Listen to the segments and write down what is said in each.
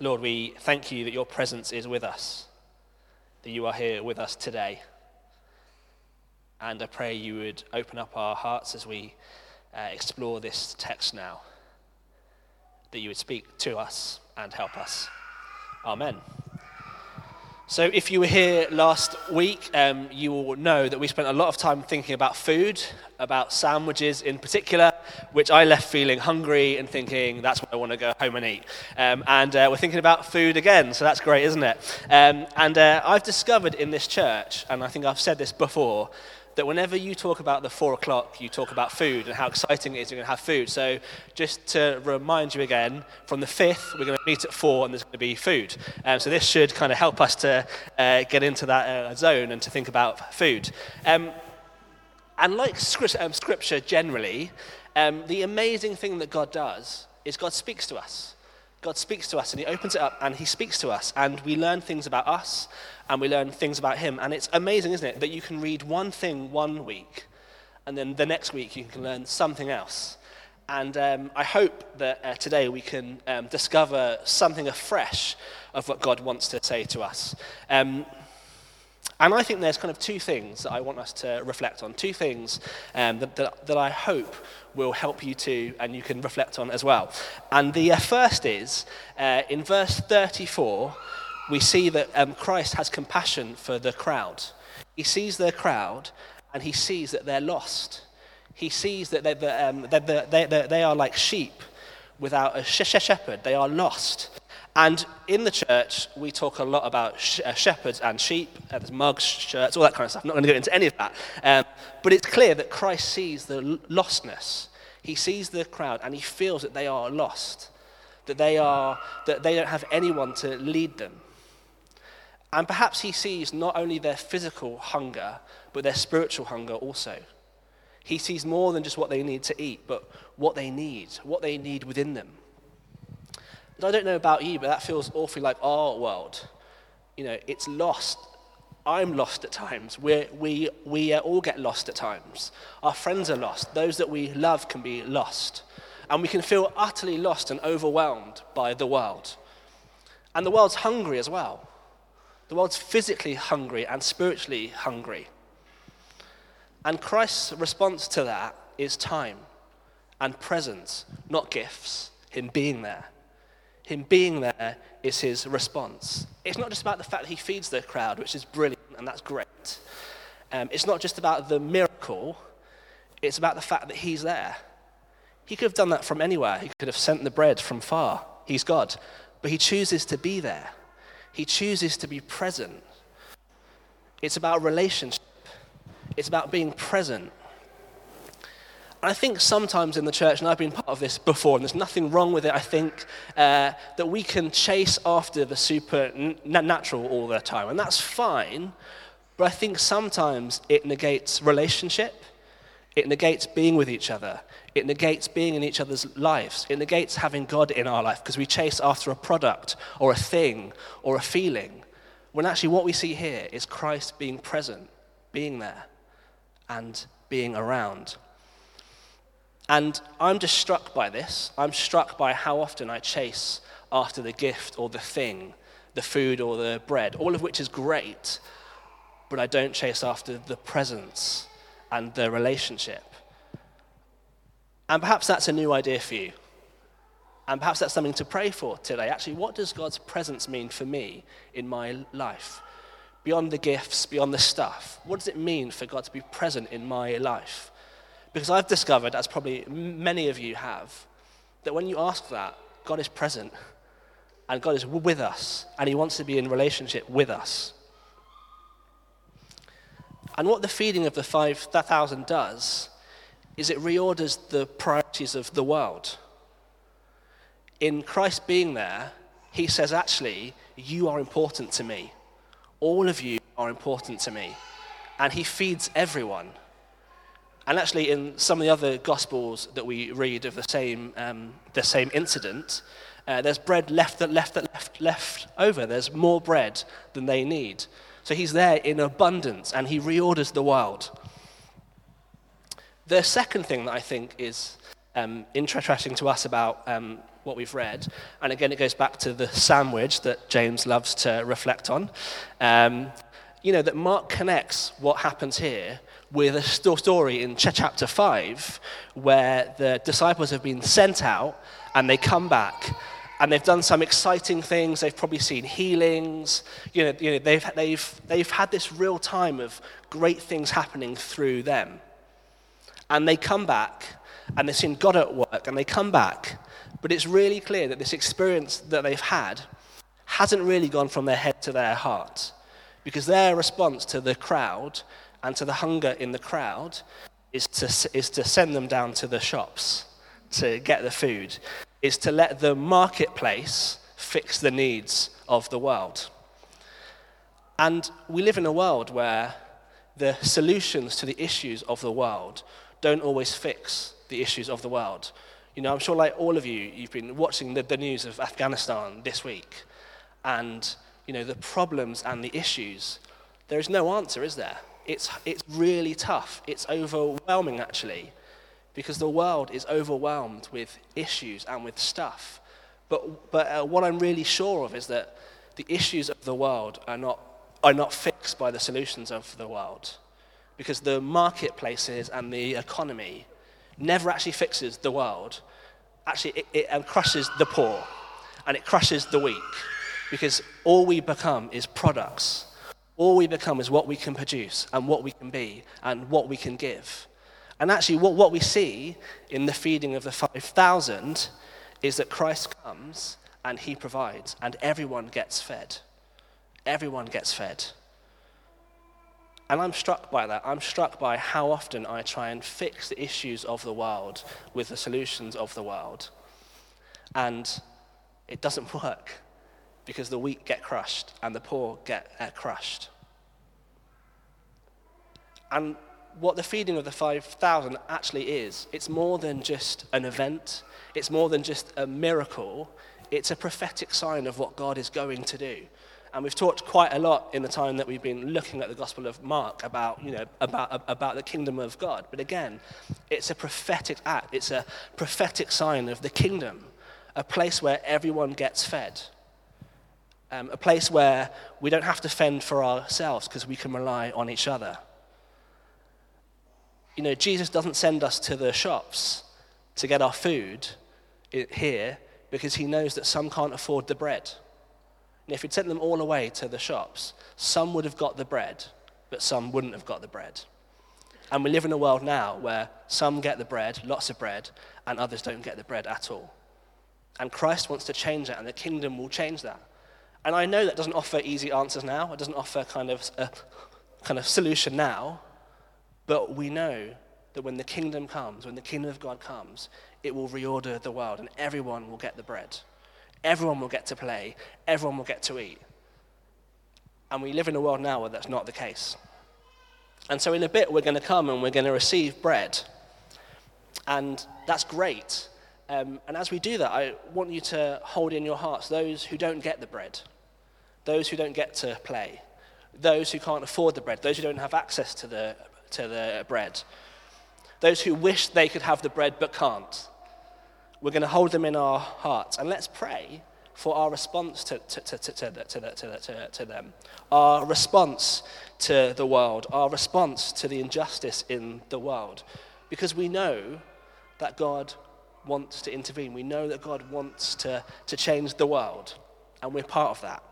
Lord, we thank you that your presence is with us, that you are here with us today. And I pray you would open up our hearts as we uh, explore this text now, that you would speak to us and help us. Amen. So, if you were here last week, um, you will know that we spent a lot of time thinking about food, about sandwiches in particular, which I left feeling hungry and thinking that's what I want to go home and eat. Um, and uh, we're thinking about food again, so that's great, isn't it? Um, and uh, I've discovered in this church, and I think I've said this before, that whenever you talk about the four o'clock, you talk about food and how exciting it is you're going to have food. So, just to remind you again, from the 5th, we're going to meet at four and there's going to be food. Um, so, this should kind of help us to uh, get into that uh, zone and to think about food. Um, and like um, scripture generally, um, the amazing thing that God does is God speaks to us. God speaks to us and He opens it up and He speaks to us, and we learn things about us and we learn things about Him. And it's amazing, isn't it, that you can read one thing one week and then the next week you can learn something else. And um, I hope that uh, today we can um, discover something afresh of what God wants to say to us. Um, and I think there's kind of two things that I want us to reflect on, two things um, that, that, that, I hope will help you to, and you can reflect on as well. And the uh, first is uh, in verse 34, we see that um, Christ has compassion for the crowd. He sees the crowd and he sees that they're lost. He sees that they're, um, they're, they're, they are like sheep without a shepherd, they are lost. And in the church, we talk a lot about sh- uh, shepherds and sheep, uh, there's mugs, shirts, all that kind of stuff. I'm not going to go into any of that. Um, but it's clear that Christ sees the lostness. He sees the crowd and he feels that they are lost, that they, are, that they don't have anyone to lead them. And perhaps he sees not only their physical hunger, but their spiritual hunger also. He sees more than just what they need to eat, but what they need, what they need within them. I don't know about you, but that feels awfully like our world. You know, it's lost. I'm lost at times. We we uh, all get lost at times. Our friends are lost. Those that we love can be lost. And we can feel utterly lost and overwhelmed by the world. And the world's hungry as well. The world's physically hungry and spiritually hungry. And Christ's response to that is time and presence, not gifts, Him being there. Him being there is his response. It's not just about the fact that he feeds the crowd, which is brilliant and that's great. Um, it's not just about the miracle, it's about the fact that he's there. He could have done that from anywhere, he could have sent the bread from far. He's God. But he chooses to be there, he chooses to be present. It's about relationship, it's about being present. I think sometimes in the church, and I've been part of this before, and there's nothing wrong with it, I think, uh, that we can chase after the supernatural all the time. And that's fine, but I think sometimes it negates relationship. It negates being with each other. It negates being in each other's lives. It negates having God in our life because we chase after a product or a thing or a feeling. When actually, what we see here is Christ being present, being there, and being around. And I'm just struck by this. I'm struck by how often I chase after the gift or the thing, the food or the bread, all of which is great, but I don't chase after the presence and the relationship. And perhaps that's a new idea for you. And perhaps that's something to pray for today. Actually, what does God's presence mean for me in my life? Beyond the gifts, beyond the stuff, what does it mean for God to be present in my life? Because I've discovered, as probably many of you have, that when you ask that, God is present and God is with us and He wants to be in relationship with us. And what the feeding of the 5,000 does is it reorders the priorities of the world. In Christ being there, He says, actually, you are important to me. All of you are important to me. And He feeds everyone. And actually, in some of the other Gospels that we read of the same, um, the same incident, uh, there's bread left that left that left left over. There's more bread than they need. So he's there in abundance, and he reorders the world. The second thing that I think is um, interesting to us about um, what we've read. And again, it goes back to the sandwich that James loves to reflect on. Um, you know, that Mark connects what happens here with a story in chapter 5 where the disciples have been sent out and they come back and they've done some exciting things. They've probably seen healings. You know, you know they've, they've, they've had this real time of great things happening through them. And they come back and they've seen God at work and they come back. But it's really clear that this experience that they've had hasn't really gone from their head to their heart because their response to the crowd and to the hunger in the crowd is to, is to send them down to the shops to get the food, is to let the marketplace fix the needs of the world. And we live in a world where the solutions to the issues of the world don't always fix the issues of the world. You know, I'm sure, like all of you, you've been watching the, the news of Afghanistan this week, and, you know, the problems and the issues. There is no answer, is there? It's, it's really tough. It's overwhelming, actually, because the world is overwhelmed with issues and with stuff. But, but uh, what I'm really sure of is that the issues of the world are not, are not fixed by the solutions of the world. Because the marketplaces and the economy never actually fixes the world. Actually, it, it um, crushes the poor and it crushes the weak. Because all we become is products all we become is what we can produce and what we can be and what we can give. And actually, what, what we see in the feeding of the 5,000 is that Christ comes and he provides, and everyone gets fed. Everyone gets fed. And I'm struck by that. I'm struck by how often I try and fix the issues of the world with the solutions of the world. And it doesn't work because the weak get crushed and the poor get uh, crushed. And what the feeding of the 5,000 actually is, it's more than just an event, it's more than just a miracle, it's a prophetic sign of what God is going to do. And we've talked quite a lot in the time that we've been looking at the Gospel of Mark about, you know, about, about the kingdom of God. But again, it's a prophetic act, it's a prophetic sign of the kingdom, a place where everyone gets fed um, a place where we don't have to fend for ourselves because we can rely on each other. You know, Jesus doesn't send us to the shops to get our food here because he knows that some can't afford the bread. And if he'd sent them all away to the shops, some would have got the bread, but some wouldn't have got the bread. And we live in a world now where some get the bread, lots of bread, and others don't get the bread at all. And Christ wants to change that, and the kingdom will change that. And I know that doesn't offer easy answers now. It doesn't offer kind of a kind of solution now. But we know that when the kingdom comes, when the kingdom of God comes, it will reorder the world and everyone will get the bread. Everyone will get to play. Everyone will get to eat. And we live in a world now where that's not the case. And so in a bit, we're going to come and we're going to receive bread. And that's great. Um, and as we do that, I want you to hold in your hearts those who don't get the bread those who don't get to play, those who can't afford the bread, those who don't have access to the, to the bread, those who wish they could have the bread but can't. We're going to hold them in our hearts and let's pray for our response to, to, to, to, to, to, to them, our response to the world, our response to the injustice in the world. Because we know that God wants to intervene. We know that God wants to, to change the world, and we're part of that.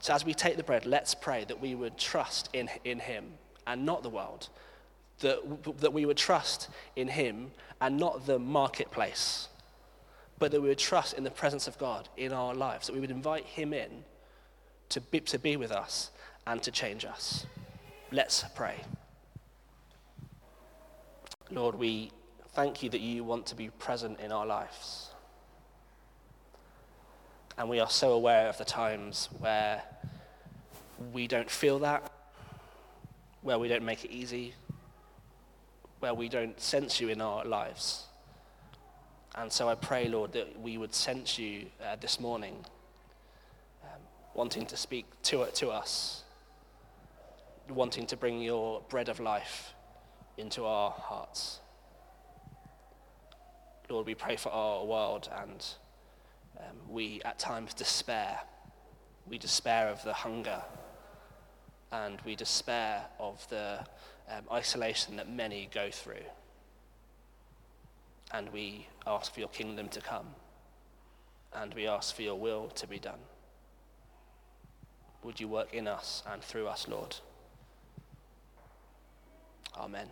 So as we take the bread, let's pray that we would trust in, in him and not the world. That, that we would trust in him and not the marketplace. But that we would trust in the presence of God in our lives. That we would invite him in to be, to be with us and to change us. Let's pray. Lord, we thank you that you want to be present in our lives. And we are so aware of the times where we don't feel that, where we don't make it easy, where we don't sense you in our lives. And so I pray, Lord, that we would sense you uh, this morning, um, wanting to speak to, to us, wanting to bring your bread of life into our hearts. Lord, we pray for our world and um, we at times despair. We despair of the hunger and we despair of the um, isolation that many go through. And we ask for your kingdom to come and we ask for your will to be done. Would you work in us and through us, Lord? Amen.